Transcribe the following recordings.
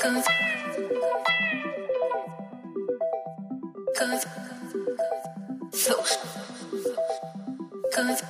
Cause cause, so, cause.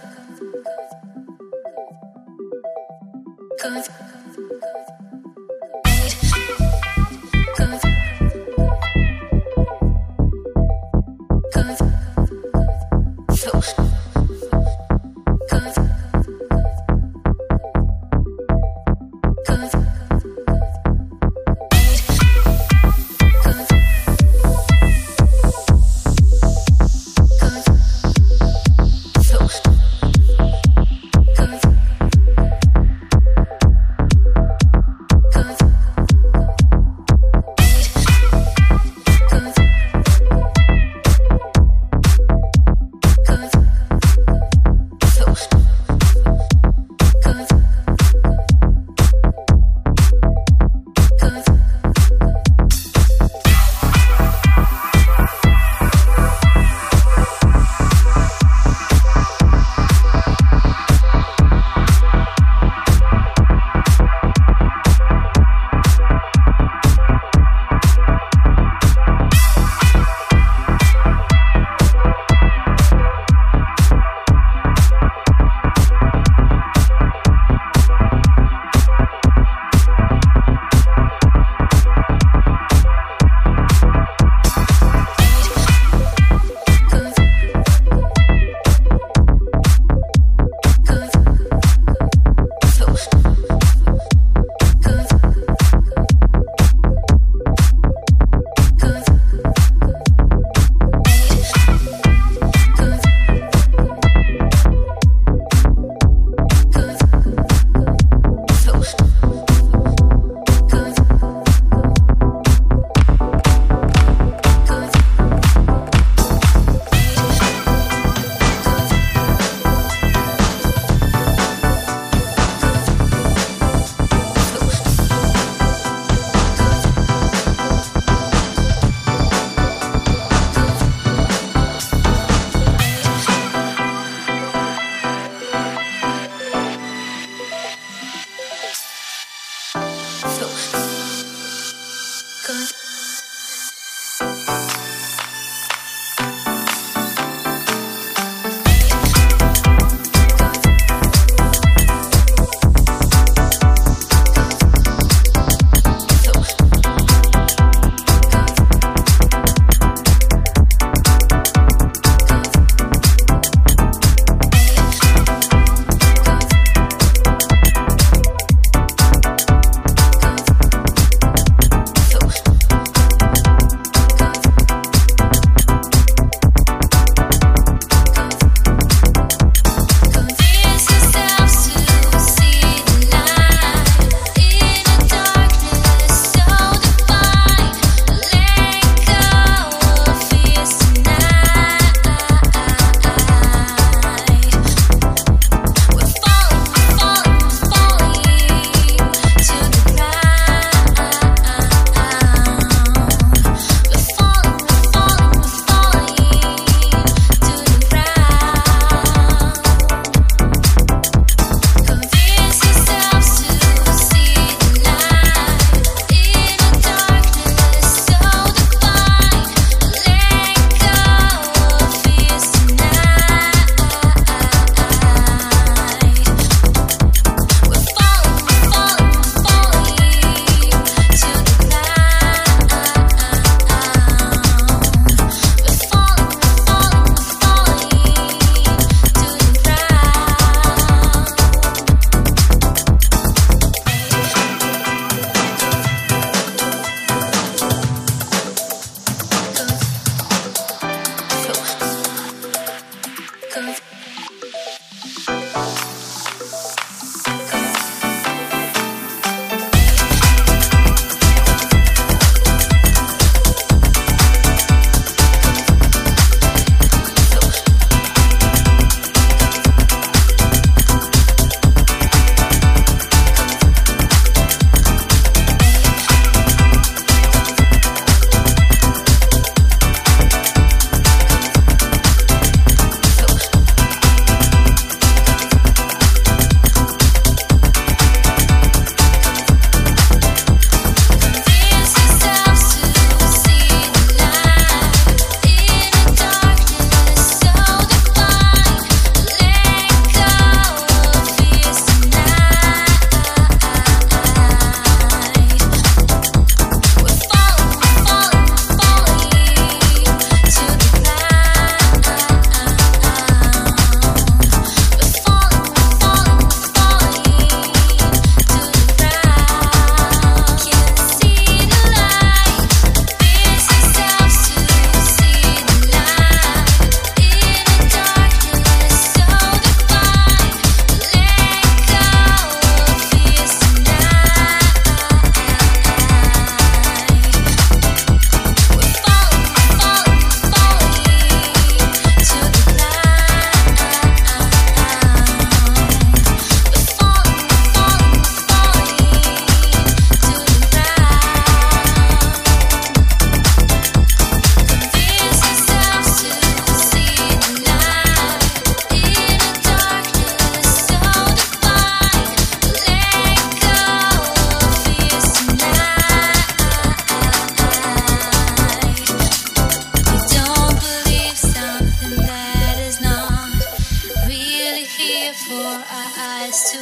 eyes to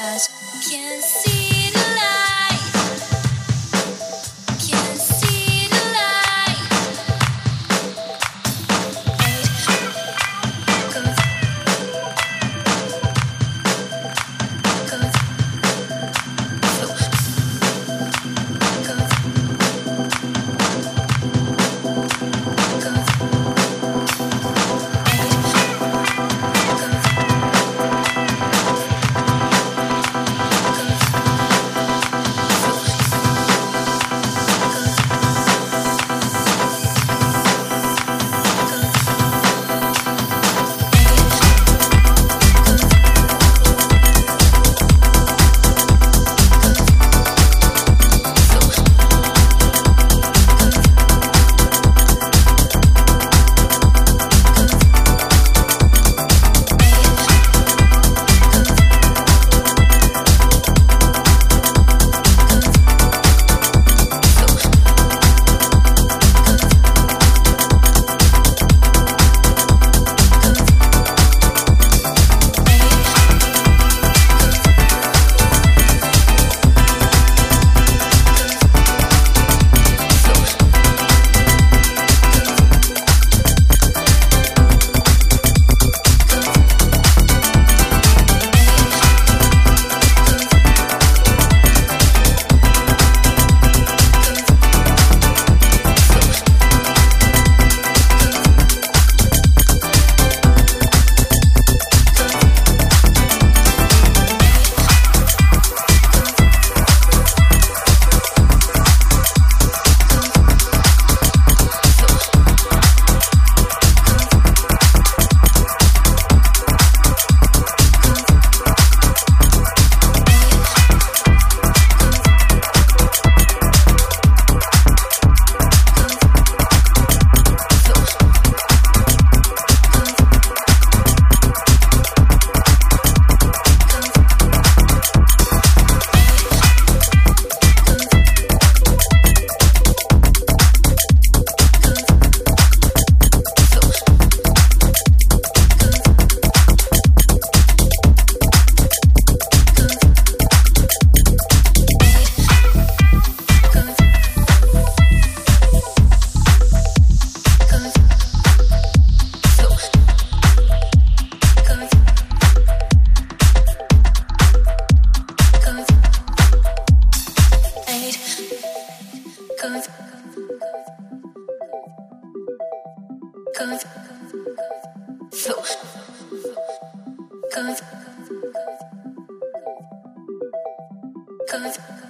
eyes can see. Cause, cause.